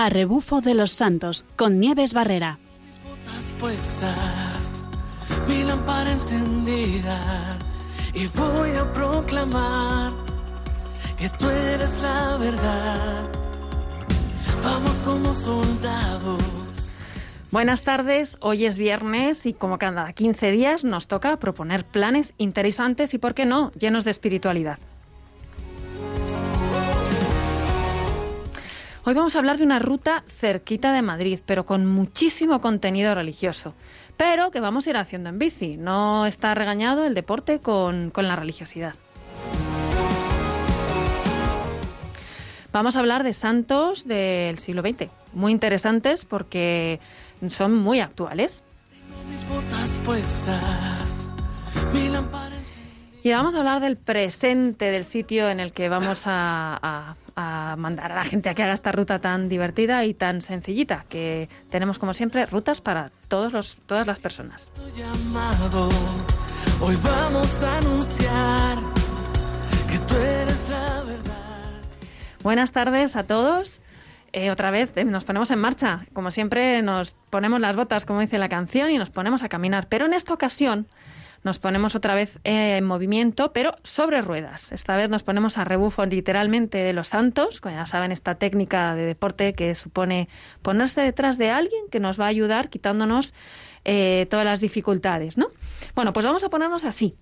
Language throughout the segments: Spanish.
a Rebufo de los Santos con Nieves Barrera. Mis botas puestas, mi lámpara encendida y voy a proclamar que tú eres la verdad. Vamos como soldados. Buenas tardes, hoy es viernes y como cada 15 días nos toca proponer planes interesantes y, por qué no, llenos de espiritualidad. Hoy vamos a hablar de una ruta cerquita de Madrid, pero con muchísimo contenido religioso, pero que vamos a ir haciendo en bici. No está regañado el deporte con, con la religiosidad. Vamos a hablar de santos del siglo XX, muy interesantes porque son muy actuales. Tengo mis botas puestas, mi lámpara. Y vamos a hablar del presente del sitio en el que vamos a, a- a mandar a la gente a que haga esta ruta tan divertida y tan sencillita, que tenemos como siempre rutas para todos los, todas las personas. tu llamado. Hoy vamos a anunciar que tú eres la verdad. Buenas tardes a todos. Eh, otra vez eh, nos ponemos en marcha. Como siempre, nos ponemos las botas, como dice la canción, y nos ponemos a caminar. Pero en esta ocasión nos ponemos otra vez eh, en movimiento, pero sobre ruedas. Esta vez nos ponemos a rebufo literalmente de los santos, como ya saben, esta técnica de deporte que supone ponerse detrás de alguien que nos va a ayudar quitándonos eh, todas las dificultades, ¿no? Bueno, pues vamos a ponernos así.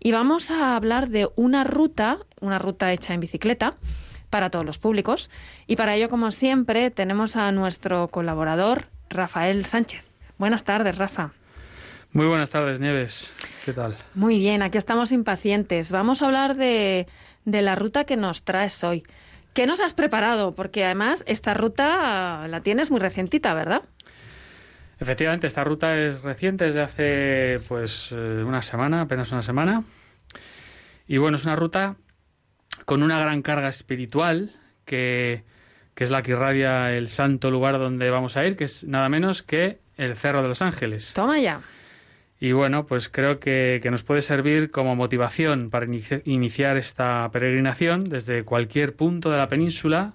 Y vamos a hablar de una ruta, una ruta hecha en bicicleta, para todos los públicos. Y para ello, como siempre, tenemos a nuestro colaborador, Rafael Sánchez. Buenas tardes, Rafa. Muy buenas tardes, Nieves. ¿Qué tal? Muy bien, aquí estamos impacientes. Vamos a hablar de, de la ruta que nos traes hoy. ¿Qué nos has preparado? Porque además esta ruta la tienes muy recientita, ¿verdad? Efectivamente, esta ruta es reciente, es de hace pues eh, una semana, apenas una semana. Y bueno, es una ruta con una gran carga espiritual que, que es la que irradia el santo lugar donde vamos a ir, que es nada menos que el Cerro de los Ángeles. Toma ya. Y bueno, pues creo que, que nos puede servir como motivación para ini- iniciar esta peregrinación desde cualquier punto de la península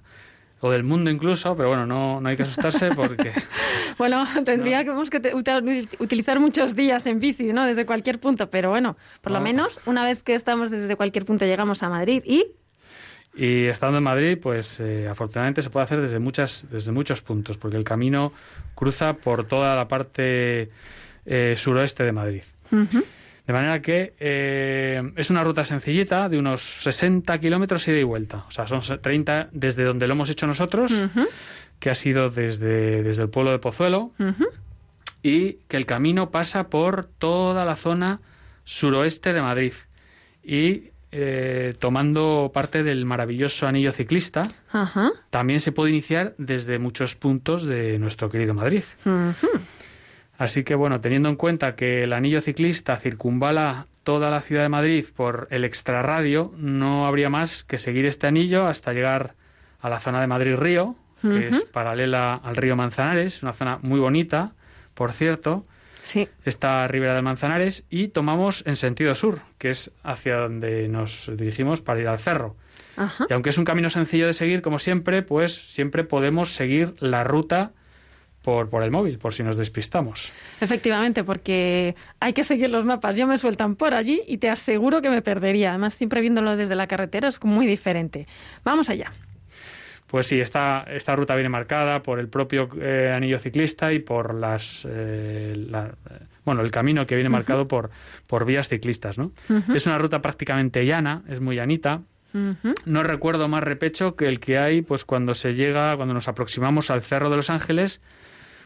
o del mundo incluso, pero bueno, no, no hay que asustarse porque... Bueno, tendríamos que te- utilizar muchos días en bici, ¿no? Desde cualquier punto, pero bueno, por lo No. menos una vez que estamos desde cualquier punto llegamos a Madrid y Y estando en Madrid, pues eh, afortunadamente se puede hacer desde muchas, desde muchos puntos, porque el camino cruza por toda la parte eh, suroeste de Madrid. De manera que eh, es una ruta sencillita de unos 60 kilómetros ida y vuelta. O sea, son 30 desde donde lo hemos hecho nosotros, que ha sido desde, desde el pueblo de Pozuelo, y que el camino pasa por toda la zona suroeste de Madrid. Y eh, tomando parte del maravilloso anillo ciclista, Ajá. también se puede iniciar desde muchos puntos de nuestro querido Madrid. Así que bueno, teniendo en cuenta que el anillo ciclista circunvala toda la ciudad de Madrid por el extrarradio, no habría más que seguir este anillo hasta llegar a la zona de Madrid Río, que es paralela al río Manzanares, una zona muy bonita, por cierto, Sí. esta ribera del Manzanares, y tomamos en sentido sur, que es hacia donde nos dirigimos para ir al cerro. Ajá. Y aunque es un camino sencillo de seguir, como siempre, pues siempre podemos seguir la ruta por, por el móvil, por si nos despistamos. Efectivamente, porque hay que seguir los mapas. Yo me sueltan por allí y te aseguro que me perdería. Además, siempre viéndolo desde la carretera es muy diferente. Vamos allá. Pues sí, esta, esta ruta viene marcada por el propio eh, anillo ciclista y por las eh, la- bueno el camino que viene marcado por, por vías ciclistas, ¿no? Es una ruta prácticamente llana, es muy llanita. No recuerdo más repecho que el que hay pues cuando se llega, cuando nos aproximamos al Cerro de los Ángeles,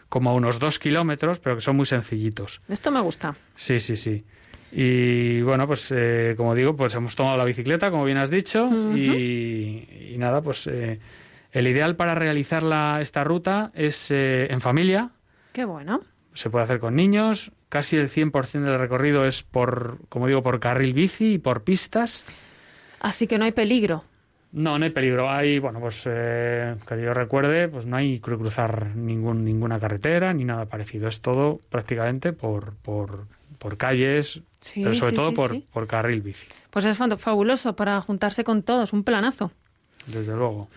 como a unos dos kilómetros, pero que son muy sencillitos. Esto me gusta. Sí, sí, sí. Y bueno, pues eh, como digo, pues hemos tomado la bicicleta, como bien has dicho, y nada, pues eh, el ideal para realizar la- esta ruta es eh, en familia, Qué bueno. se puede hacer con niños, casi el 100% del recorrido es por, como digo, por carril bici y por pistas. Así que no hay peligro. No, no hay peligro. Hay, bueno, pues eh, que yo recuerde, pues no hay que cruzar ningún, ninguna carretera ni nada parecido. Es todo prácticamente por, por, por calles, Sí, pero sobre sí, todo sí, por, por carril bici, Pues es fabuloso para juntarse con todos. Un planazo. desde luego.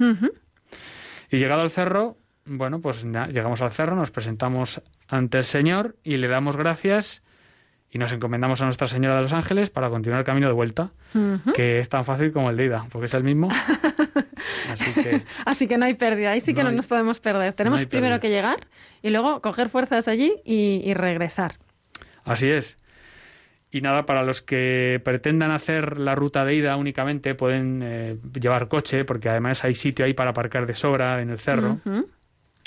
Y llegado al cerro, bueno, pues llegamos al cerro, nos presentamos ante el Señor y le damos gracias y nos encomendamos a Nuestra Señora de los Ángeles para continuar el camino de vuelta, que es tan fácil como el de ida, porque es el mismo. Así que, Así que no hay pérdida, ahí sí que no, nos podemos perder. Tenemos primero que llegar y luego coger fuerzas allí y, regresar. Así es. Y nada, para los que pretendan hacer la ruta de ida únicamente pueden eh, llevar coche, porque además hay sitio ahí para aparcar de sobra en el cerro.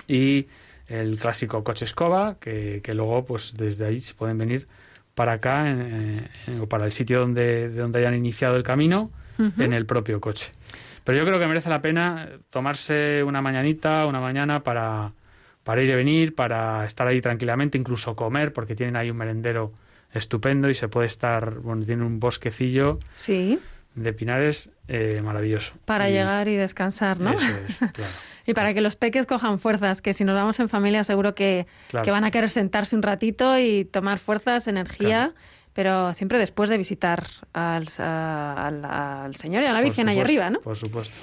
Y el clásico coche escoba, que, que luego pues desde ahí se pueden venir para acá o para el sitio donde, de donde hayan iniciado el camino en el propio coche. Pero yo creo que merece la pena tomarse una mañanita, una mañana para, para ir y venir, para estar ahí tranquilamente, incluso comer, porque tienen ahí un merendero estupendo y se puede estar, bueno, tiene un bosquecillo sí. de pinares eh, maravilloso. Para llegar y descansar, ¿no? Eso es, claro. Y para que los peques cojan fuerzas, que si nos vamos en familia seguro que, van a querer sentarse un ratito y tomar fuerzas, energía, pero siempre después de visitar al, Señor y a la Virgen ahí arriba, ¿no? Por supuesto.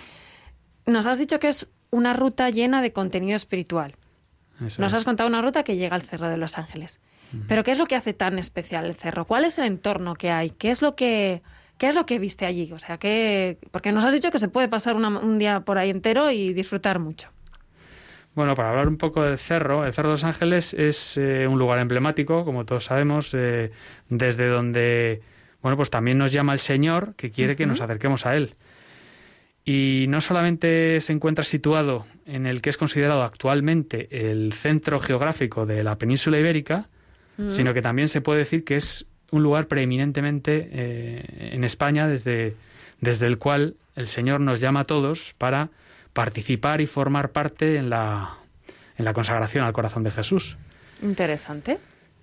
Nos has dicho que es una ruta llena de contenido espiritual. nos has contado una ruta que llega al Cerro de los Ángeles. Pero ¿qué es lo que hace tan especial el cerro? ¿Cuál es el entorno que hay? ¿Qué es lo que ¿Qué es lo que viste allí? O sea, que porque nos has dicho que se puede pasar un día por ahí entero y disfrutar mucho. Bueno, para hablar un poco del cerro, el Cerro de los Ángeles es eh, un lugar emblemático, como todos sabemos, eh, desde donde, bueno, pues también nos llama el Señor, que quiere que nos acerquemos a Él. Y no solamente se encuentra situado en el que es considerado actualmente el centro geográfico de la península ibérica, sino que también se puede decir que es un lugar preeminentemente eh, en España desde, desde el cual el Señor nos llama a todos para participar y formar parte en la, en la consagración al corazón de Jesús. Interesante.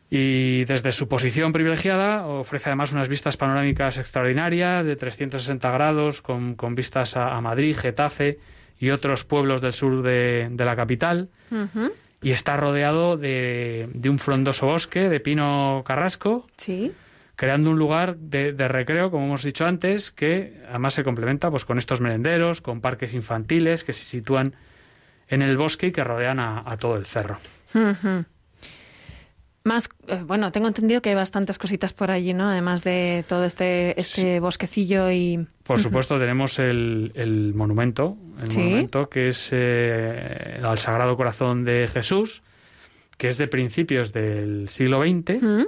Y desde su posición privilegiada ofrece además unas vistas panorámicas extraordinarias de 360 grados con, vistas a, Madrid, Getafe y otros pueblos del sur de, la capital y está rodeado de, un frondoso bosque de pino carrasco. Sí. Creando un lugar de, recreo, como hemos dicho antes, que además se complementa pues, con estos merenderos, con parques infantiles que se sitúan en el bosque y que rodean a, todo el cerro. Más, eh, bueno, tengo entendido que hay bastantes cositas por allí, ¿no? Además de todo este, este bosquecillo y... Por supuesto, tenemos el, el, monumento, el monumento que es eh, al Sagrado Corazón de Jesús, que es de principios del siglo XX.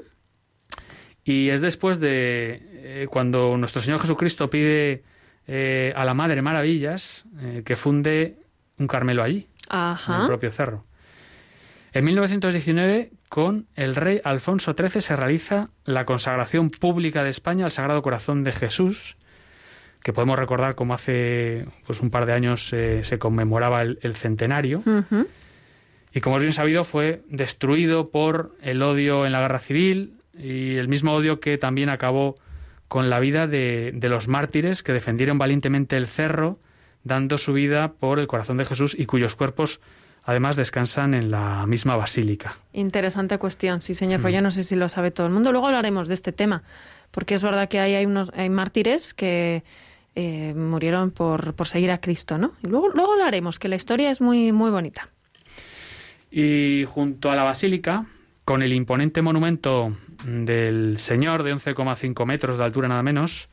Y es después de eh, cuando nuestro Señor Jesucristo pide a la Madre Maravillas que funde un Carmelo allí, en el propio cerro. En 1919, con el rey Alfonso XIII, se realiza la consagración pública de España al Sagrado Corazón de Jesús, que podemos recordar como hace pues, un par de años eh, se conmemoraba el, centenario. Y como es bien sabido, fue destruido por el odio en la guerra civil y el mismo odio que también acabó con la vida de, de los mártires que defendieron valientemente el cerro, dando su vida por el corazón de Jesús y cuyos cuerpos además descansan en la misma basílica. Interesante cuestión, sí, señor. Pues yo no sé si lo sabe todo el mundo. Luego hablaremos de este tema, porque es verdad que hay, hay unos hay mártires que eh, murieron por, por, seguir a Cristo, ¿no? Y luego, luego hablaremos, que la historia es muy, muy bonita. Y junto a la basílica, con el imponente monumento del Señor de 11,5 metros de altura nada menos,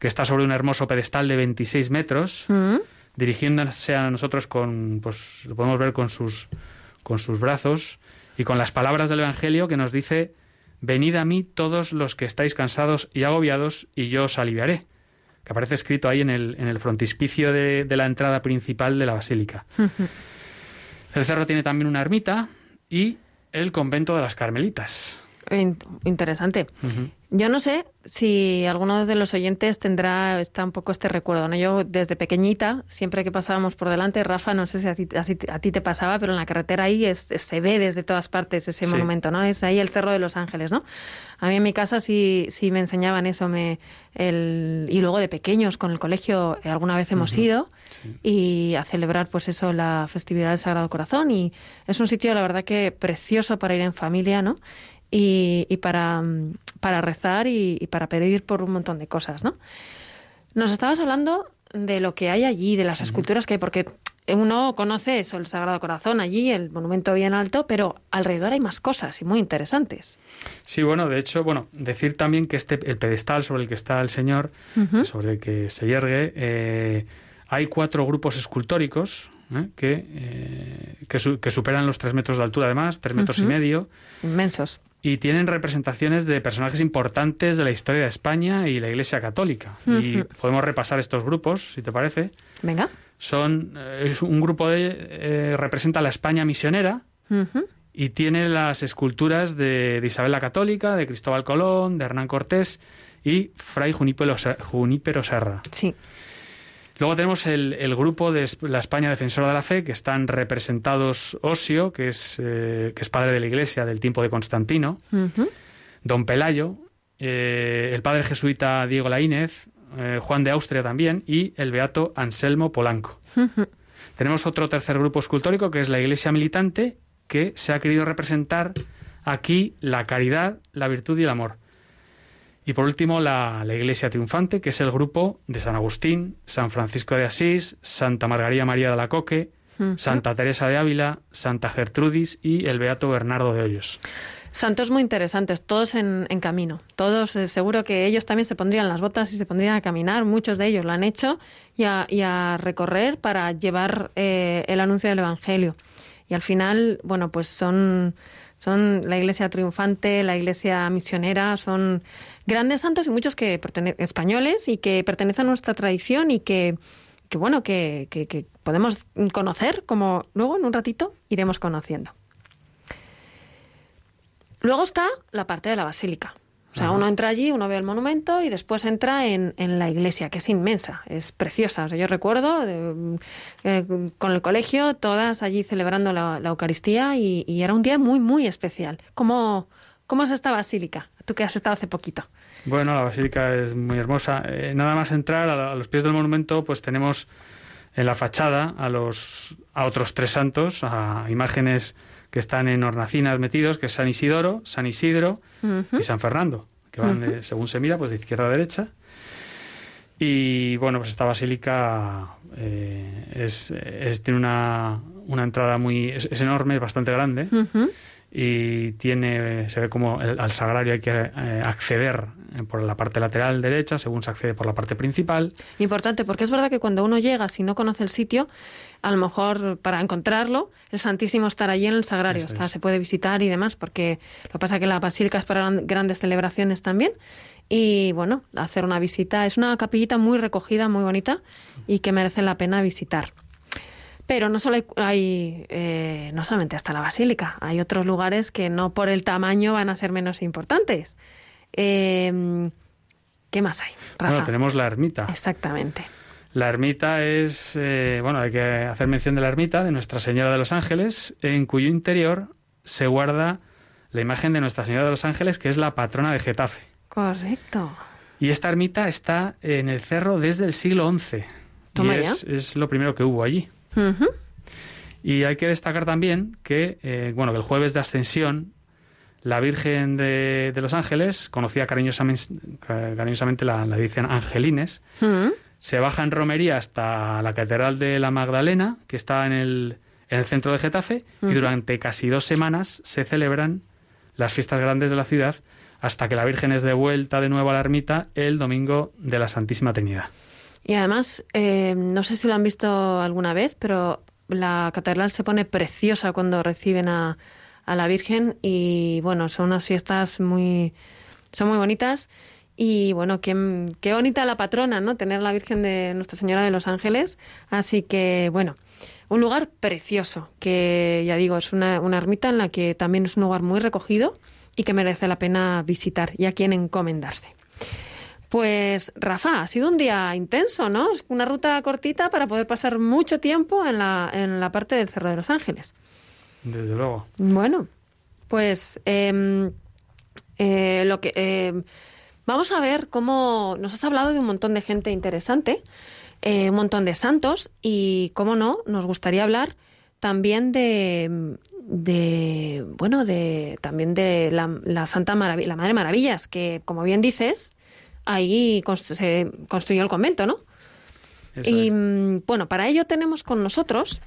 que está sobre un hermoso pedestal de 26 metros, mm dirigiéndose a nosotros con, pues lo podemos ver con sus, con sus brazos y con las palabras del Evangelio que nos dice, venid a mí todos los que estáis cansados y agobiados y yo os aliviaré, que aparece escrito ahí en el, en el frontispicio de, la entrada principal de la basílica. el cerro tiene también una ermita y el convento de las Carmelitas. Interesante. Yo no sé si alguno de los oyentes tendrá está un poco este recuerdo. ¿no? Yo desde pequeñita, siempre que pasábamos por delante, Rafa, no sé si a ti, te pasaba, pero en la carretera ahí se ve desde todas partes ese monumento, ¿no? Es ahí el Cerro de los Ángeles, ¿no? A mí en mi casa sí, sí me enseñaban eso. Me, el, y luego de pequeños con el colegio alguna vez hemos ido y a celebrar pues eso, la festividad del Sagrado Corazón. Y es un sitio, la verdad, que precioso para ir en familia, ¿no? Y, y para, para, rezar y, para pedir por un montón de cosas, ¿no? Nos estabas hablando de lo que hay allí, de las esculturas que hay, porque uno conoce eso, el Sagrado Corazón allí, el monumento bien alto, pero alrededor hay más cosas y muy interesantes. Sí, bueno, de hecho, bueno, decir también que este, el pedestal sobre el que está el Señor, sobre el que se yergue, eh, hay cuatro grupos escultóricos ¿eh? que, eh, que, superan los tres metros de altura, además, tres metros y medio. Inmensos. Y tienen representaciones de personajes importantes de la historia de España y la Iglesia Católica. Y podemos repasar estos grupos, si te parece. Venga. Son, eh, es un grupo de. representa la España misionera. Y tiene las esculturas de, de Isabel la Católica, de Cristóbal Colón, de Hernán Cortés y Fray Junípero Serra. Sí. Luego tenemos el, grupo de la España Defensora de la Fe, que están representados Osio, que es, eh, que es padre de la Iglesia del tiempo de Constantino, Don Pelayo, eh, el padre jesuita Diego Laínez, eh, Juan de Austria también, y el beato Anselmo Polanco. Tenemos otro tercer grupo escultórico, que es la Iglesia Militante, que se ha querido representar aquí la caridad, la virtud y el amor. Y por último, la, Iglesia Triunfante, que es el grupo de San Agustín, San Francisco de Asís, Santa Margarita María de la Coque, Santa Teresa de Ávila, Santa Gertrudis y el Beato Bernardo de Hoyos. Santos muy interesantes, todos en, camino. Todos, eh, seguro que ellos también se pondrían las botas y se pondrían a caminar. Muchos de ellos lo han hecho y a, recorrer para llevar eh, el anuncio del Evangelio. Y al final, bueno, pues son son la iglesia triunfante, la iglesia misionera, son grandes santos y muchos que españoles y que pertenecen a nuestra tradición y que, que bueno, que, que podemos conocer, como luego en un ratito iremos conociendo. Luego está la parte de la basílica. O sea, uno entra allí, uno ve el monumento y después entra en, en la iglesia, que es inmensa, es preciosa. O sea, yo recuerdo eh, con el colegio, todas allí celebrando la, Eucaristía y, era un día muy, muy especial. ¿Cómo, ¿Cómo es esta basílica? Tú que has estado hace poquito. Bueno, la basílica es muy hermosa. Eh, nada más entrar a, los pies del monumento, pues tenemos en la fachada a los a otros tres santos, a imágenes que están en hornacinas metidos, que es San Isidoro, San Isidro y San Fernando, que van, según se mira, pues de izquierda a derecha. Y bueno, pues esta basílica eh, es, tiene una, una entrada muy... es, enorme, es bastante grande y tiene se ve como al sagrario hay que eh, acceder por la parte lateral derecha según se accede por la parte principal. Importante, porque es verdad que cuando uno llega, si no conoce el sitio, a lo mejor para encontrarlo, el Santísimo estará allí en el sagrario, está, se puede visitar y demás, porque lo que pasa es que la basílica es para grandes celebraciones también. Y bueno, hacer una visita. Es una capillita muy recogida, muy bonita y que merece la pena visitar. Pero no solo hay, eh, no solamente hasta la basílica, hay otros lugares que no por el tamaño van a ser menos importantes. Em, ¿Qué más hay? Bueno, tenemos la ermita. Exactamente. La ermita es, eh, bueno, hay que hacer mención de la ermita de Nuestra Señora de los Ángeles, en cuyo interior se guarda la imagen de Nuestra Señora de los Ángeles, que es la patrona de Getafe. Correcto. Y esta ermita está en el cerro desde el siglo XI. y es, es, lo primero que hubo allí. Y hay que destacar también que, eh, bueno, que el jueves de Ascensión, la Virgen de, los Ángeles, conocida cariñosamente, la, la dicen Angelines, se baja en romería hasta la Catedral de la Magdalena, que está en el, en el centro de Getafe, y durante casi dos semanas se celebran las fiestas grandes de la ciudad hasta que la Virgen es de vuelta de nuevo a la ermita el domingo de la Santísima Trinidad. Y además, eh, no sé si lo han visto alguna vez, pero la catedral se pone preciosa cuando reciben a, a la Virgen y bueno, son unas fiestas muy, son muy bonitas. Y bueno, qué, qué bonita la patrona, ¿no? Tener la Virgen de Nuestra Señora de los Ángeles. Así que, bueno, un lugar precioso, que ya digo, es una, una ermita en la que también es un lugar muy recogido y que merece la pena visitar y a quien encomendarse. Pues Rafa, ha sido un día intenso, ¿no? Una ruta cortita para poder pasar mucho tiempo en la, en la parte del Cerro de los Ángeles. Desde luego. Bueno, pues em, eh, lo que em, vamos a ver cómo nos has hablado de un montón de gente interesante, eh, un montón de santos y, cómo no, nos gustaría hablar también de, de bueno, de también de la, la Santa Maravilla, la Madre Maravillas, que como bien dices, ahí se construyó el convento, ¿no? y mm, bueno, para ello tenemos con nosotros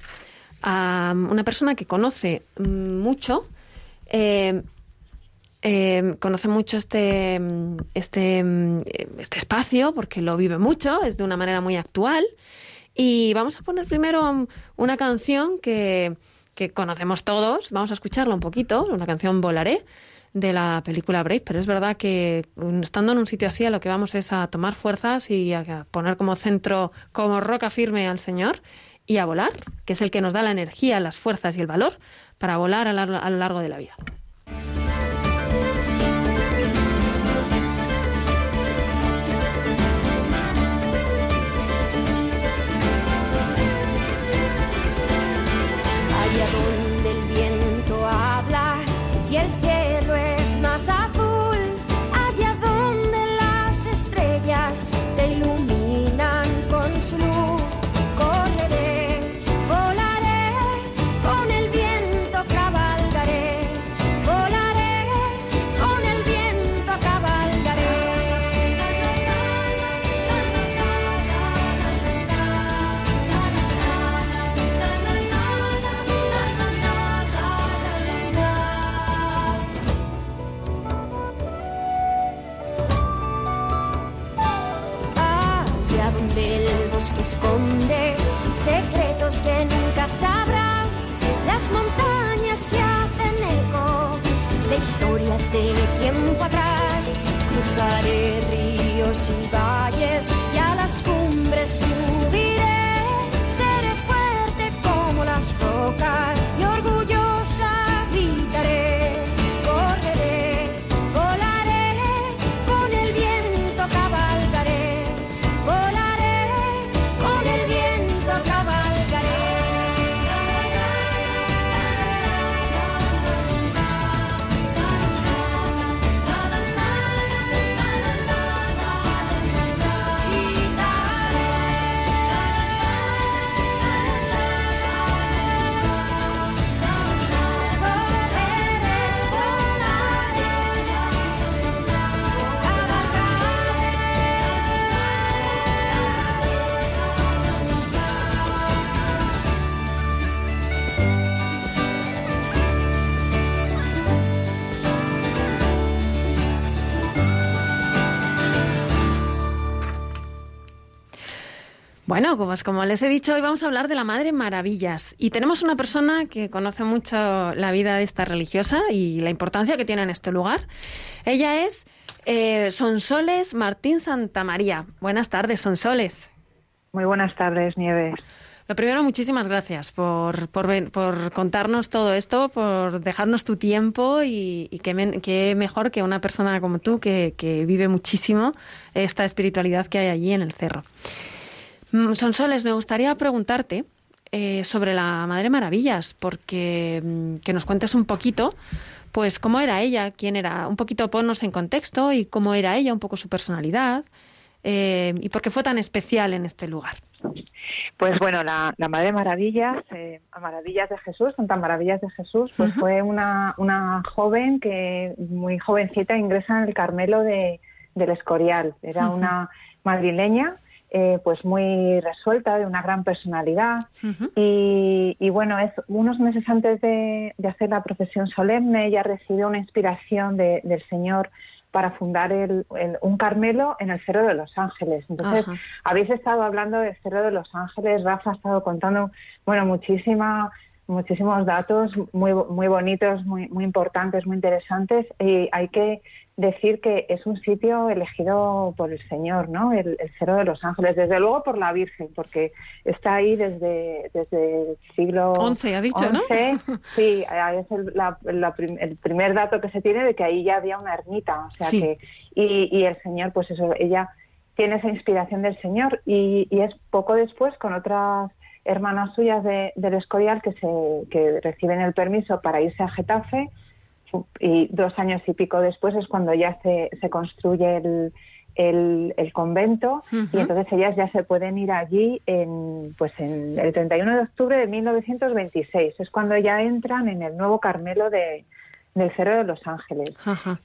a una persona que conoce mm, mucho, eh, eh, conoce mucho este, mm, este, este espacio porque lo vive mucho, es de una manera muy actual. Y vamos a poner primero una canción que, que conocemos todos, vamos a escucharla un poquito, una canción Volaré de la película Brave, pero es verdad que estando en un sitio así a lo que vamos es a tomar fuerzas y a poner como centro, como roca firme al Señor y a volar, que es el que nos da la energía, las fuerzas y el valor para volar a lo largo de la vida. close. Bueno, pues como les he dicho, hoy vamos a hablar de la Madre Maravillas. Y tenemos una persona que conoce mucho la vida de esta religiosa y la importancia que tiene en este lugar. Ella es eh, Sonsoles Martín Santamaría. Buenas tardes, Sonsoles. Muy buenas tardes, Nieves. Lo primero, muchísimas gracias por, por, contarnos todo esto, por dejarnos tu tiempo y, que, mejor que una persona como tú que, que vive muchísimo esta espiritualidad que hay allí en el cerro. Mm, Sonsoles, me gustaría preguntarte eh, sobre la Madre Maravillas, porque mm, que nos cuentes un poquito, pues cómo era ella, quién era, un poquito ponnos en contexto y cómo era ella, un poco su personalidad eh, y por qué fue tan especial en este lugar. Pues bueno, la, Madre Maravillas, eh, Maravillas de Jesús, Santa Maravillas de Jesús, pues fue una, una joven que muy jovencita ingresa en el Carmelo de, del Escorial. Era una madrileña eh, pues muy resuelta, de una gran personalidad. y, bueno, es unos meses antes de, hacer la profesión solemne, ella recibió una inspiración del Señor para fundar un Carmelo en el Cerro de los Ángeles. Entonces, habéis estado hablando del Cerro de los Ángeles, Rafa ha estado contando, bueno, muchísima muchísimos datos muy muy bonitos, muy muy importantes, muy interesantes y hay que decir que es un sitio elegido por el Señor, ¿no? El, Cerro de los Ángeles, desde luego por la Virgen, porque está ahí desde, desde el siglo XI, ha dicho, ¿no? Sí, es el, primer dato que se tiene de que ahí ya había una ermita, o sea que y, y el Señor, pues eso, ella tiene esa inspiración del Señor y, y es poco después con otras hermanas suyas de, del Escorial que, se, que reciben el permiso para irse a Getafe y dos años y pico después es cuando ya se, se construye el, el, convento y entonces ellas ya se pueden ir allí en, pues en el 31 de octubre de 1926. Es cuando ya entran en el nuevo Carmelo de, del Cerro de los Ángeles.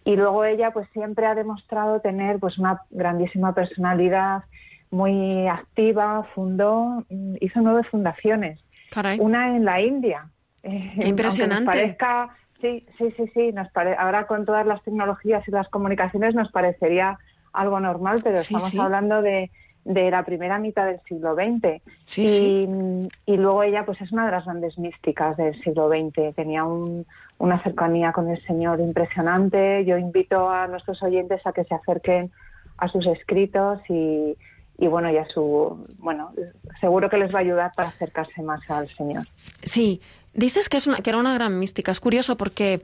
Y luego ella pues siempre ha demostrado tener pues una grandísima personalidad, muy activa, fundó, mm, hizo nueve fundaciones. Caray. Una en la India. Aunque impresionante. Nos parezca, sí, sí, sí, sí. Nos pare- ahora con todas las tecnologías y las comunicaciones nos parecería algo normal, pero Sí, estamos sí. hablando de, de la primera mitad del siglo XX. Sí, y, sí. y luego ella pues es una de las grandes místicas del siglo XX. Tenía un- una cercanía con el Señor impresionante. Yo invito a nuestros oyentes a que se acerquen a sus escritos y, y bueno, y a su bueno, seguro que les va a ayudar para acercarse más al Señor. Sí, dices que, es que era una gran mística. Es curioso porque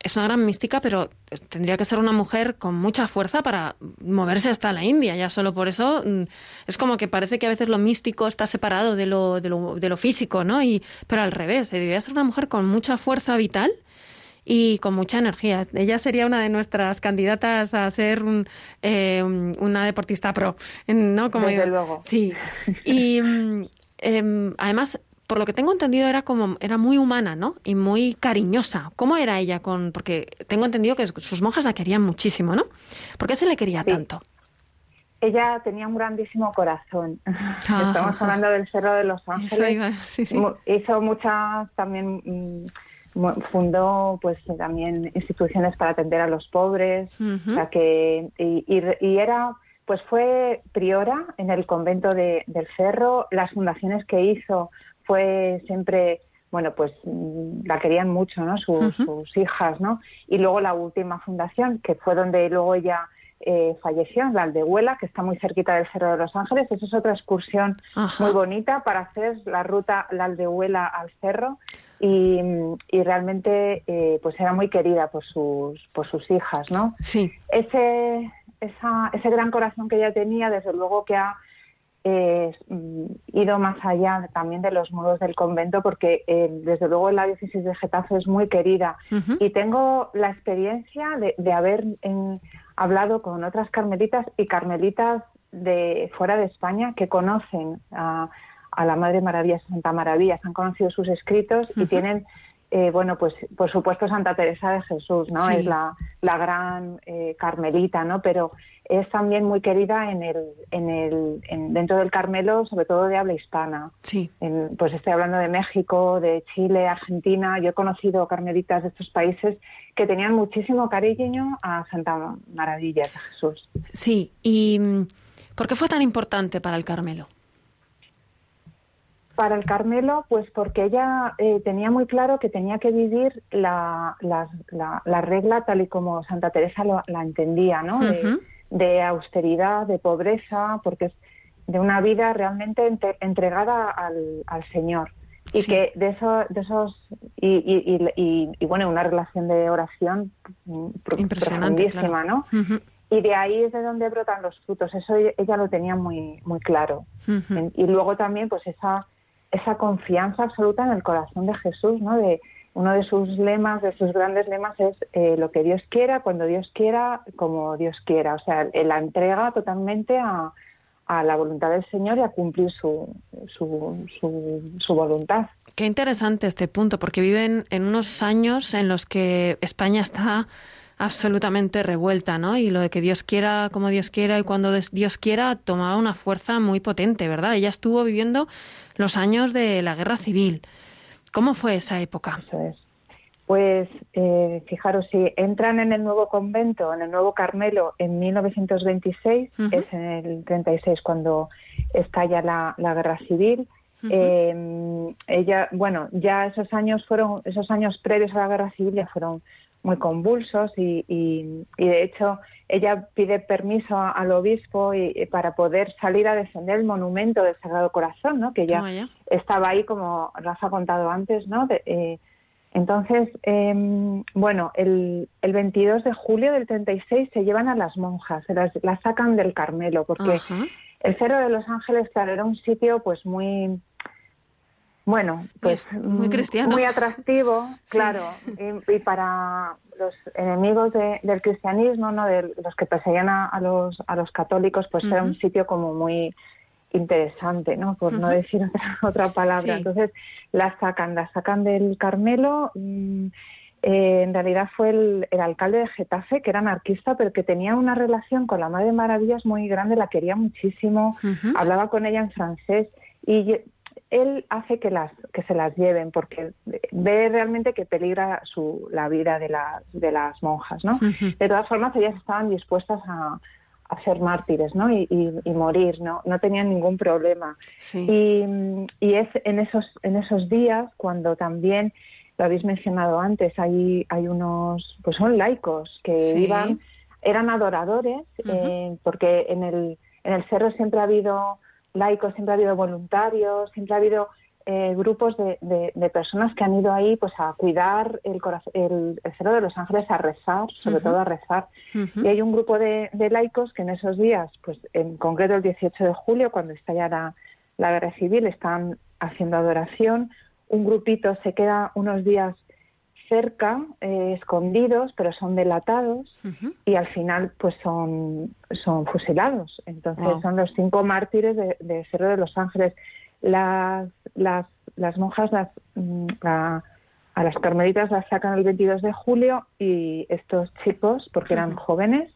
es una gran mística, pero tendría que ser una mujer con mucha fuerza para moverse hasta la India. Ya solo por eso mm, es como que parece que a veces lo místico está separado de lo, de lo, de lo físico, ¿no? Y, pero al revés, eh, debía ser una mujer con mucha fuerza vital y con mucha energía. Ella sería una de nuestras candidatas a ser un, eh, un- una deportista pro, ¿no? Como Desde luego. Sí. Y mm, em, además, por lo que tengo entendido, era como era muy humana, ¿no? Y muy cariñosa. ¿Cómo era ella con? Porque tengo entendido que sus monjas la querían muchísimo, ¿no? ¿Por qué se le quería Sí. tanto? Ella tenía un grandísimo corazón. Estamos hablando del Cerro de los Ángeles. iba- sí, sí. Hizo muchas también mm, fundó pues también instituciones para atender a los pobres, o sea que y, y- y era pues fue priora en el convento de, del Cerro. Las fundaciones que hizo fue siempre bueno pues mm, la querían mucho, ¿no? Sus, hijas, ¿no? Y luego la última fundación que fue donde luego ella eh, falleció, la Aldehuela, que está muy cerquita del Cerro de los Ángeles. Esa es otra excursión Ajá. muy bonita para hacer la ruta la Aldehuela al cerro y, y realmente eh, pues era muy querida por sus por sus hijas, ¿no? Sí. Ese esa- ese gran corazón que ella tenía, desde luego que ha eh, mm, ido más allá también de los muros del convento, porque eh, desde luego la diócesis de Getafe es muy querida y tengo la experiencia de, de haber en- hablado con otras carmelitas y carmelitas de fuera de España que conocen a, a la Madre Maravillas, Santa Maravillas, han conocido sus escritos y tienen, eh, bueno, pues por supuesto Santa Teresa de Jesús, ¿no? Sí. Es la, la gran eh, carmelita, ¿no? Pero es también muy querida en el, en el, en- dentro del Carmelo, sobre todo de habla hispana. Sí. En- pues estoy hablando de México, de Chile, Argentina. Yo he conocido carmelitas de estos países que tenían muchísimo cariño a Santa Maravilla de Jesús. Sí. ¿Y mm, por qué fue tan importante para el Carmelo? Para el Carmelo, pues porque ella eh, tenía muy claro que tenía que vivir la, las- la- la regla tal y como Santa Teresa lo- la entendía, ¿no? De, austeridad, de pobreza, porque es de una vida realmente ente- entregada al, al Señor. Y Sí. que de, eso, de esos. Y, y- y- y- y, bueno, una relación de oración Impresionante, profundísima, claro. ¿no? Y de ahí es de donde brotan los frutos. Eso ella- lo tenía muy, muy claro. Y luego también, pues esa, esa confianza absoluta en el corazón de Jesús, ¿no? De uno de sus lemas, de sus grandes lemas es eh, lo que Dios quiera, cuando Dios quiera, como Dios quiera. O sea, la entrega totalmente a, la voluntad del Señor y a cumplir su, su, su, su voluntad. Qué interesante este punto, porque viven en unos años en los que España está absolutamente revuelta, ¿no? Y lo de que Dios quiera como Dios quiera y cuando Dios quiera tomaba una fuerza muy potente, ¿verdad? Ella estuvo viviendo los años de la guerra civil. ¿Cómo fue esa época? Eso es. Pues eh, fijaros, si entran en el nuevo convento, en el nuevo Carmelo, en 1926, Ujú. es en el 36 cuando estalla la, la guerra civil. Eh, ella, bueno, ya esos años fueron, esos años previos a la guerra civil ya fueron muy convulsos y, y- y, de hecho ella pide permiso a- al obispo y, y para poder salir a defender el monumento del Sagrado Corazón, ¿no? Que ya estaba ahí, como Rafa ha contado antes, ¿no? De- eh, entonces, em, bueno, el, el 22 de julio del 36 se llevan a las monjas, se las, las sacan del Carmelo, porque Ajá. el Cerro de los Ángeles, claro, era un sitio pues muy, bueno, pues muy cristiano. muy atractivo, Sí. claro, y, y para los enemigos de- del cristianismo, ¿no? De los que perseguían a, a los, a los católicos, pues era un sitio como muy interesante, ¿no? Por no decir otra, otra palabra. Sí. Entonces la sacan, la sacan del Carmelo. mm, eh, en realidad fue el, el alcalde de Getafe, que era anarquista, pero que tenía una relación con la Madre Maravillas muy grande, la quería muchísimo, hablaba con ella en francés y él hace que las que se las lleven porque ve realmente que peligra su, la vida de, las de las monjas, ¿no? De todas formas, ellas estaban dispuestas a, a ser mártires, ¿no? Y, y- y morir, ¿no? No tenían ningún problema. Sí. Y, y es en esos, en esos días cuando también, lo habéis mencionado antes, hay, hay unos, pues son laicos que Sí. iban, eran adoradores, eh, porque en el, en el cerro siempre ha habido laicos, siempre ha habido voluntarios, siempre ha habido eh, grupos de, de- de personas que han ido ahí pues a cuidar el, coraz- el, el cerro de los ángeles, a rezar, sobre todo a rezar. Y hay un grupo de, de laicos que en esos días, pues en concreto el 18 de julio, cuando estallara la guerra civil, están haciendo adoración. Un grupito se queda unos días cerca, eh, escondidos, pero son delatados y al final pues son, son fusilados. Entonces Wow. son los cinco mártires de, de Cerro de los Ángeles. Las, las, las monjas, las, mm, la- a las carmelitas las sacan el 22 de julio y estos chicos, porque eran jóvenes,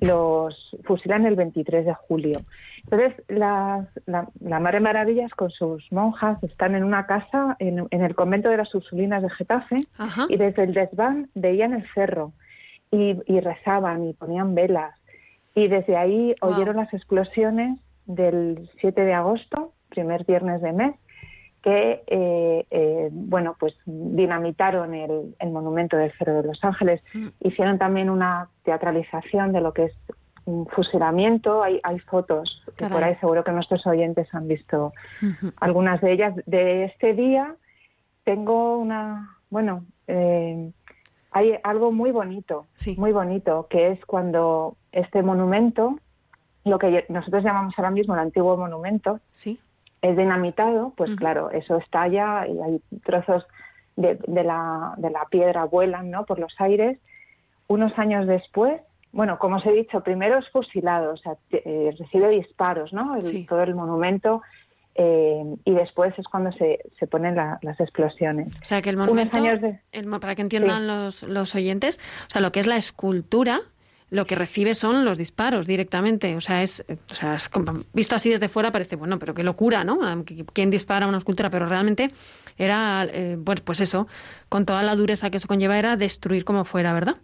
los fusilan el 23 de julio. Entonces, las- la, la Madre Maravillas con sus monjas están en una casa en, en el convento de las Ursulinas de Getafe Ajá. y desde el desván veían el cerro y, y rezaban y ponían velas. Y desde ahí Wow. oyeron las explosiones del 7 de agosto, primer viernes de mes, que eh, eh, bueno pues dinamitaron el, el monumento del Cerro de los Ángeles. Mm. Hicieron también una teatralización de lo que es un fusilamiento. Hay, hay fotos que por ahí seguro que nuestros oyentes han visto algunas de ellas. De este día tengo una, bueno, eh, hay algo muy bonito, Sí. muy bonito, que es cuando este monumento, lo que nosotros llamamos ahora mismo el antiguo monumento, Sí. Es dinamitado, pues Ujú. claro, eso estalla y hay trozos de, de la, de la piedra vuelan ¿no? por los aires. Unos años después, bueno, como os he dicho, primero es fusilado, o sea, eh, recibe disparos, ¿no? El- Sí. Todo el monumento eh, y después es cuando se, se ponen la- las explosiones. O sea, que el Unos monumento, años de- el para que entiendan los, los oyentes, o sea, lo que es la escultura, lo que recibe son los disparos directamente. O sea, es, o sea, es como- visto así desde fuera parece, bueno, pero qué locura, ¿no? Ah, ¿qui- ¿Quién dispara una escultura? Pero realmente era, eh, pues, pues eso, con toda la dureza que eso conlleva, era destruir como fuera, ¿verdad?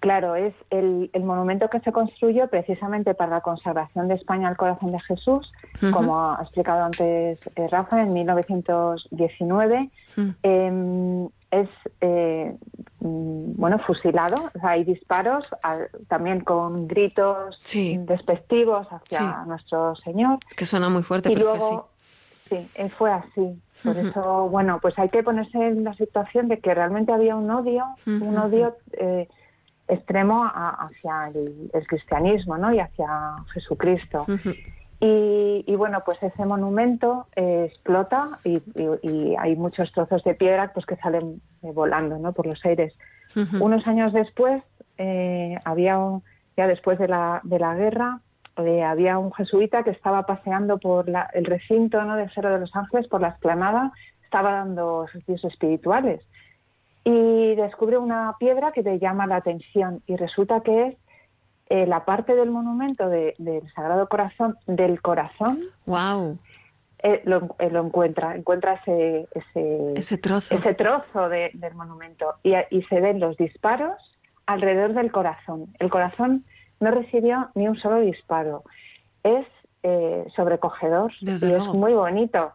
Claro, es el, el monumento que se construyó precisamente para la consagración de España al corazón de Jesús, como ha explicado antes eh, Rafa, en 1919. Mm. Eh, es eh, mm, bueno fusilado, o sea, hay disparos al- también con gritos Sí. despectivos hacia Sí. nuestro Señor Que suena muy fuerte, y pero fue luego sí, eh, fue así. Por eso, bueno, pues hay que ponerse en la situación de que realmente había un odio, un odio eh, extremo a- hacia el, el cristianismo, ¿no? Y hacia Jesucristo. así. Ujú. Y, y, bueno, pues ese monumento eh, explota y, y- y hay muchos trozos de piedra pues que salen eh, volando, ¿no? Por los aires. Unos años después, eh, había un- ya después de la, de la guerra, había un jesuita que estaba paseando por la- el recinto ¿no? del Cerro de los Ángeles, por la explanada, estaba dando ejercicios espirituales y descubre una piedra que le llama la atención y resulta que es eh, la parte del monumento de- del Sagrado Corazón, del corazón, Wow, eh, lo, eh, lo encuentra, encuentra ese, ese, ese trozo. ese trozo de- del monumento y, y se ven los disparos alrededor del corazón. El corazón no recibió ni un solo disparo. Es eh, sobrecogedor Desde y luego. es muy bonito.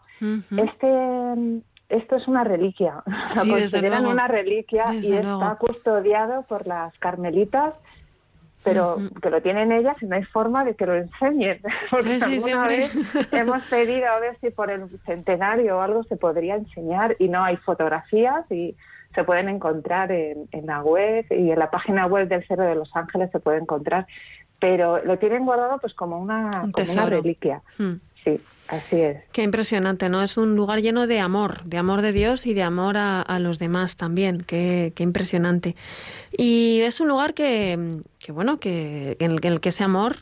Este esto es una reliquia, lo Sí, desde consideran una reliquia Desde y luego. está custodiado por las carmelitas, pero que lo tienen ellas y no hay forma de que lo enseñen. Porque Sí, alguna siempre. vez hemos pedido a ver si por el centenario o algo se podría enseñar y no hay fotografías y se pueden encontrar en, en la web y en la página web del Cerro de los Ángeles se puede encontrar, pero lo tienen guardado pues como una, Un como una reliquia. Mm. Sí, así es. Qué impresionante, ¿no? Es un lugar lleno de amor, de amor de Dios y de amor a, los demás también. Qué, qué impresionante. Y es un lugar que, que bueno, que el, en el que ese amor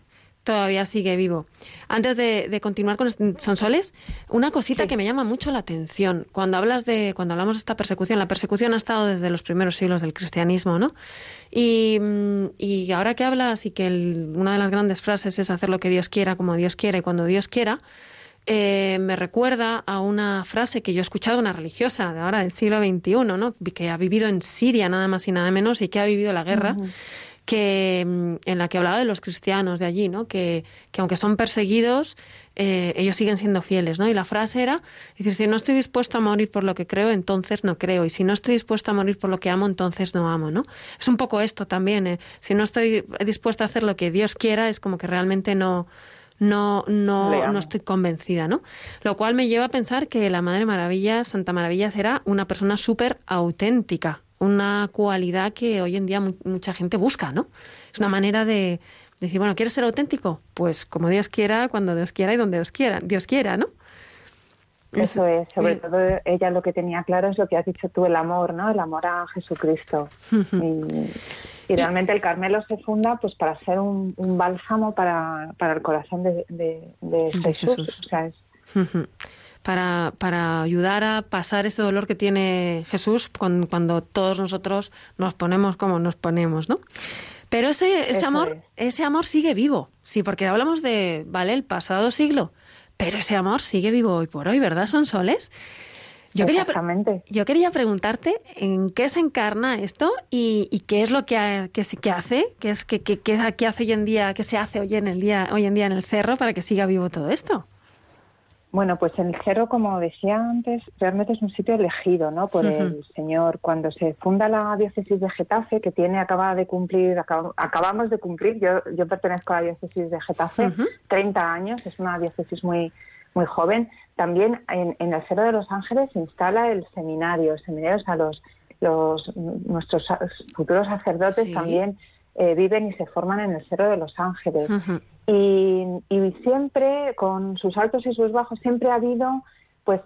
todavía sigue vivo. Antes de, continuar con Sonsoles, una cosita que me llama mucho la atención. Cuando hablas de, cuando hablamos de esta persecución, la persecución ha estado desde los primeros siglos del cristianismo, ¿no? Y, mm, ahora que hablas y que una de las grandes frases es hacer lo que Dios quiera, como Dios quiera y cuando Dios quiera, eh, me recuerda a una frase que yo he escuchado de una religiosa de ahora del siglo XXI, ¿no? que ha vivido en Siria nada más y nada menos y que ha vivido la guerra que mm, en la que hablaba de los cristianos de allí, ¿no? Que, que aunque son perseguidos, eh, ellos siguen siendo fieles, ¿no? Y la frase era, decir, si no estoy dispuesto a morir por lo que creo, entonces no creo, y si no estoy dispuesto a morir por lo que amo, entonces no amo, ¿no? Es un poco esto también, ¿eh? Si no estoy dispuesta a hacer lo que Dios quiera, es como que realmente no no, no, no estoy convencida, ¿no? Lo cual me lleva a pensar que la Madre Maravilla, Santa Maravilla, era una persona súper auténtica, una cualidad que hoy en día mucha gente busca, ¿no? Es una manera de, decir, bueno, ¿quieres ser auténtico? Pues como Dios quiera, cuando Dios quiera y donde Dios quiera, Dios quiera, ¿no? Eso es, sobre todo ella lo que tenía claro es lo que has dicho tú, el amor, ¿no? El amor a Jesucristo. y, realmente el Carmelo se funda pues para ser un, bálsamo para, para, el corazón de, de, Jesús. O sea, es para, para ayudar a pasar este dolor que tiene Jesús cuando, todos nosotros nos ponemos como nos ponemos, ¿no? Pero ese, ese amor, ese amor sigue vivo, sí, porque hablamos de, vale, el pasado siglo, pero ese amor sigue vivo hoy por hoy, ¿verdad, Son Soles? Yo quería, yo quería preguntarte en qué se encarna esto y, y qué es lo que, que, que hace, qué es que, que, que, hace hoy en día, qué se hace hoy en el día, hoy en día en el cerro para que siga vivo todo esto. Bueno, pues el Cerro, como decía antes, realmente es un sitio elegido ¿no? por el Señor. Cuando se funda la diócesis de Getafe, que tiene, acaba de cumplir, acabamos de cumplir, yo, yo pertenezco a la diócesis de Getafe, 30 años, es una diócesis muy, muy joven. También en, el Cerro de los Ángeles se instala el seminario, seminarios a los, los nuestros futuros sacerdotes también eh, viven y se forman en el Cerro de los Ángeles. y, siempre, con sus altos y sus bajos, siempre ha habido pues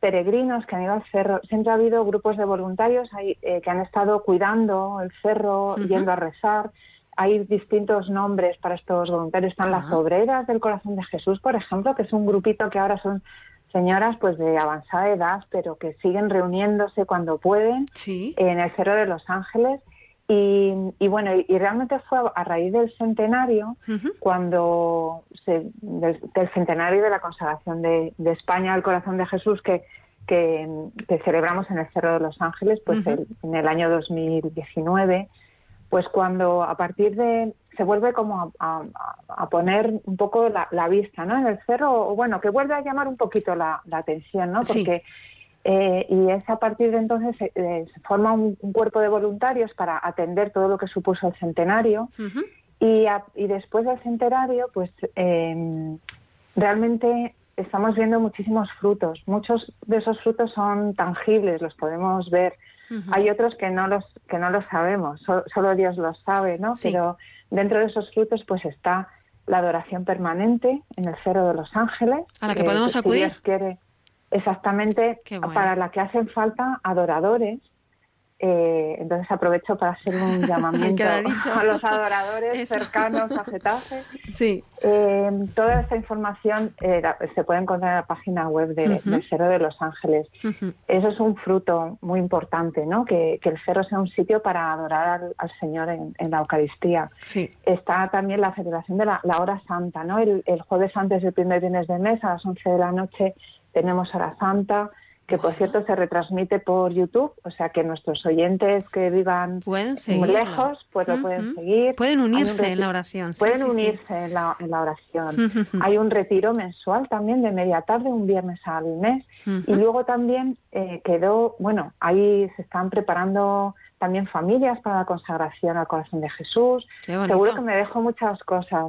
peregrinos que han ido al cerro, siempre ha habido grupos de voluntarios eh, que han estado cuidando el cerro, yendo a rezar. Hay distintos nombres para estos voluntarios. Están las obreras del corazón de Jesús, por ejemplo, que es un grupito que ahora son señoras pues de avanzada edad, pero que siguen reuniéndose cuando pueden en el Cerro de los Ángeles y, bueno, y, realmente fue a raíz del centenario, cuando se, del, centenario de la consagración de, España al corazón de Jesús, que, que, celebramos en el Cerro de los Ángeles, pues en el año 2019, pues cuando a partir de se vuelve como a, poner un poco la, vista, ¿no? En el cerro, o bueno, que vuelve a llamar un poquito la, atención, ¿no? Porque eh, y es a partir de entonces eh, se forma un, cuerpo de voluntarios para atender todo lo que supuso el centenario. Y, y, después del centenario pues em, realmente estamos viendo muchísimos frutos. Muchos de esos frutos son tangibles los podemos ver. Hay otros que no los que no los sabemos solo Dios los sabe no pero dentro de esos frutos pues está la adoración permanente en el Cerro de los Ángeles a la que, podemos acudir. quiere exactamente para la que hacen falta adoradores. Eh, entonces aprovecho para hacer un llamamiento a los adoradores cercanos a Getafe. Sí. Eh, toda esta información eh, se puede encontrar en la página web de, del Cerro de los Ángeles. Eso es un fruto muy importante, ¿no? Que, el Cerro sea un sitio para adorar al, Señor en, la Eucaristía. Sí. Está también la celebración de la, hora santa, ¿no? El, el jueves antes del primer viernes de mes a las 11 de la noche tenemos a la Santa, que por cierto se retransmite por YouTube, o sea que nuestros oyentes que vivan muy lejos pues lo pueden seguir. Pueden unirse en la oración. pueden unirse En, la, en, la, oración. Hay un retiro mensual también de media tarde, un viernes al mes. Y luego también eh, quedó, bueno, ahí se están preparando también familias para la consagración al corazón de Jesús. Seguro que me dejo muchas cosas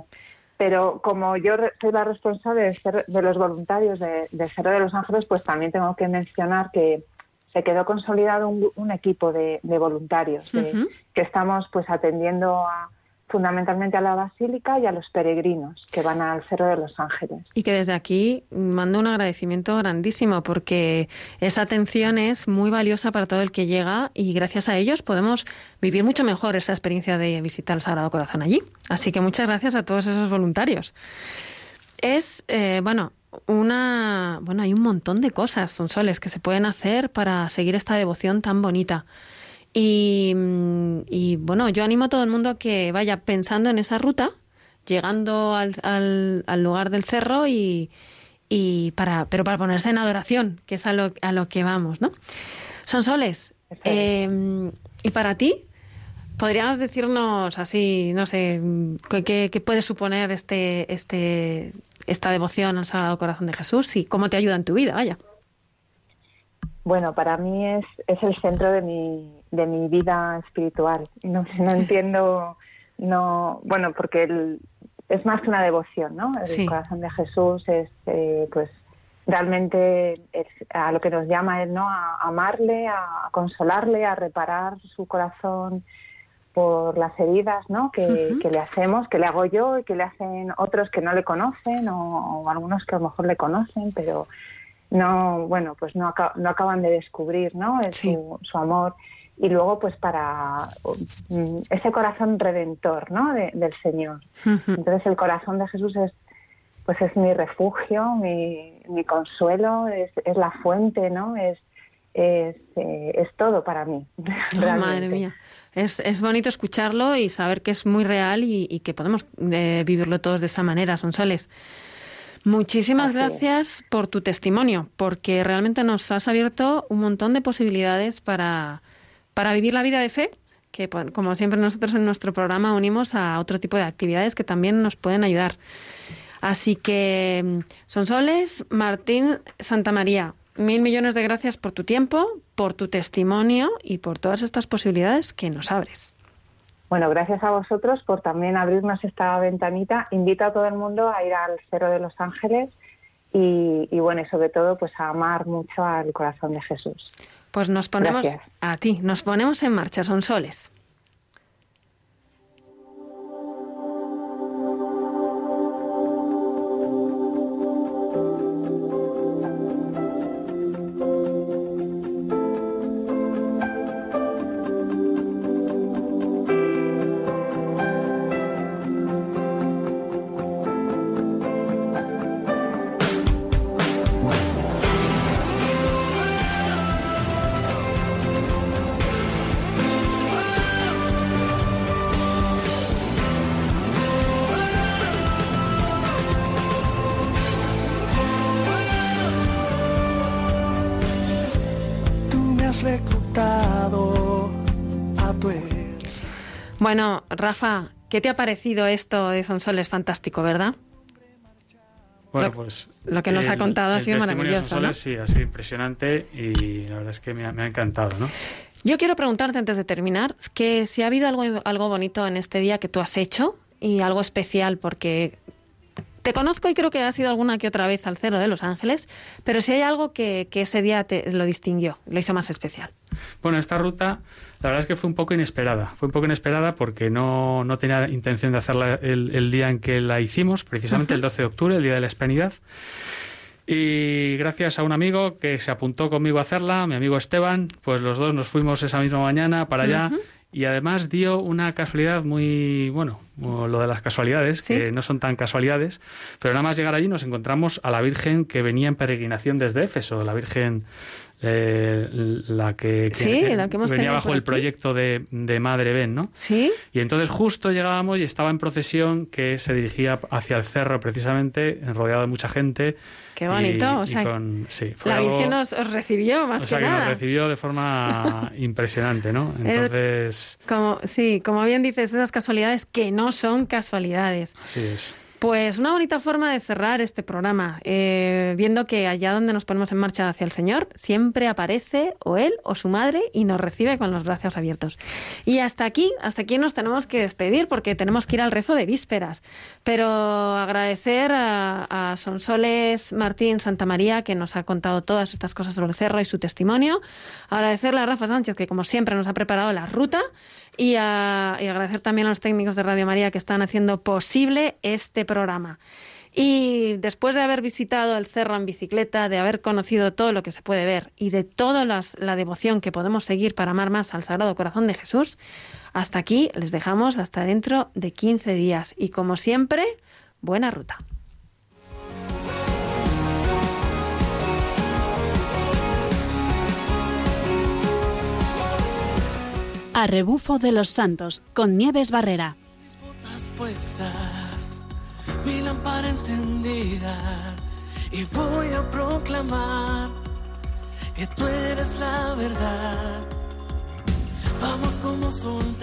pero como yo soy la responsable de, ser, de los voluntarios de, Cerro de los Ángeles, pues también tengo que mencionar que se quedó consolidado un, equipo de, voluntarios que estamos pues atendiendo a fundamentalmente a la basílica y a los peregrinos que van al Cerro de los Ángeles. Y que desde aquí mando un agradecimiento grandísimo porque esa atención es muy valiosa para todo el que llega y gracias a ellos podemos vivir mucho mejor esa experiencia de visitar el Sagrado Corazón allí. Así que muchas gracias a todos esos voluntarios. Es, eh, bueno, una, bueno, hay un montón de cosas, son soles, que se pueden hacer para seguir esta devoción tan bonita. Y, y, bueno, yo animo a todo el mundo a que vaya pensando en esa ruta, llegando al, al, lugar del cerro y, y, para, pero para ponerse en adoración, que es a lo, a lo que vamos, ¿no? Son soles. Eh, y para ti, ¿podríamos decirnos así, no sé, qué, qué puede suponer este, este, esta devoción al Sagrado Corazón de Jesús y cómo te ayuda en tu vida, vaya? Bueno, para mí es, es el centro de mi, de mi vida espiritual. No, no entiendo, no, bueno, porque el, es más que una devoción, ¿no? El corazón de Jesús es, eh, pues, realmente es a lo que nos llama él, ¿no? A amarle, a consolarle, a reparar su corazón por las heridas, ¿no? Que, que, le hacemos, que le hago yo y que le hacen otros que no le conocen o, algunos que a lo mejor le conocen, pero no, bueno, pues no, no acaban de descubrir, ¿no? Su, su amor y luego pues para mm, ese corazón redentor ¿no? del Señor. Entonces el corazón de Jesús es pues es mi refugio, mi, mi consuelo, es, es, la fuente, ¿no? Es, es, eh, es todo para mí. madre mía. Es, es, bonito escucharlo y saber que es muy real y, que podemos eh, vivirlo todos de esa manera, son Muchísimas gracias por tu testimonio, porque realmente nos has abierto un montón de posibilidades para, para vivir la vida de fe, que como siempre nosotros en nuestro programa unimos a otro tipo de actividades que también nos pueden ayudar. Así que, Sonsoles, Martín Santa María, mil millones de gracias por tu tiempo, por tu testimonio y por todas estas posibilidades que nos abres. Bueno, gracias a vosotros por también abrirnos esta ventanita. Invito a todo el mundo a ir al Cero de los Ángeles y, y bueno, y sobre todo pues a amar mucho al corazón de Jesús. Pues nos ponemos a ti, nos ponemos en marcha, son soles. Bueno, Rafa, ¿qué te ha parecido esto de Sonsoles? Fantástico, ¿verdad? Bueno, lo, pues. Lo que nos ha contado ha sido maravilloso. ¿no? Sí, ha sido impresionante y la verdad es que me ha, encantado, ¿no? Yo quiero preguntarte antes de terminar que si ha habido algo, algo bonito en este día que tú has hecho y algo especial, porque te conozco y creo que has ido alguna que otra vez al Cero de Los Ángeles, pero si hay algo que, que ese día te lo distinguió, lo hizo más especial. Bueno, esta ruta la verdad es que fue un poco inesperada. Fue un poco inesperada porque no, no tenía intención de hacerla el, el, día en que la hicimos, precisamente el 12 de octubre, el Día de la Hispanidad. Y gracias a un amigo que se apuntó conmigo a hacerla, mi amigo Esteban, pues los dos nos fuimos esa misma mañana para allá y además dio una casualidad muy, bueno, lo de las casualidades, que no son tan casualidades, pero nada más llegar allí nos encontramos a la Virgen que venía en peregrinación desde Éfeso, la Virgen eh, la que, venía bajo el proyecto de, Madre Ben, ¿no? Sí. Y entonces justo llegábamos y estaba en procesión que se dirigía hacia el cerro precisamente, rodeado de mucha gente. Qué bonito, o sea, la Virgen nos recibió más o sea, que, nos recibió de forma impresionante, ¿no? Entonces... como, sí, como bien dices, esas casualidades que no son casualidades. Así es. Pues una bonita forma de cerrar este programa, eh, viendo que allá donde nos ponemos en marcha hacia el Señor, siempre aparece o él o su madre y nos recibe con los brazos abiertos. Y hasta aquí, hasta aquí nos tenemos que despedir porque tenemos que ir al rezo de vísperas. Pero agradecer a, a Sonsoles Martín Santa María que nos ha contado todas estas cosas sobre el cerro y su testimonio. Agradecerle a Rafa Sánchez que como siempre nos ha preparado la ruta y, a, agradecer también a los técnicos de Radio María que están haciendo posible este programa. Y después de haber visitado el cerro en bicicleta, de haber conocido todo lo que se puede ver y de toda la devoción que podemos seguir para amar más al Sagrado Corazón de Jesús, hasta aquí les dejamos hasta dentro de 15 días. Y como siempre, buena ruta. A rebufo de los santos con Nieves Barrera. Mis botas puestas, mi lámpara encendida y voy a proclamar que tú eres la verdad. Vamos como son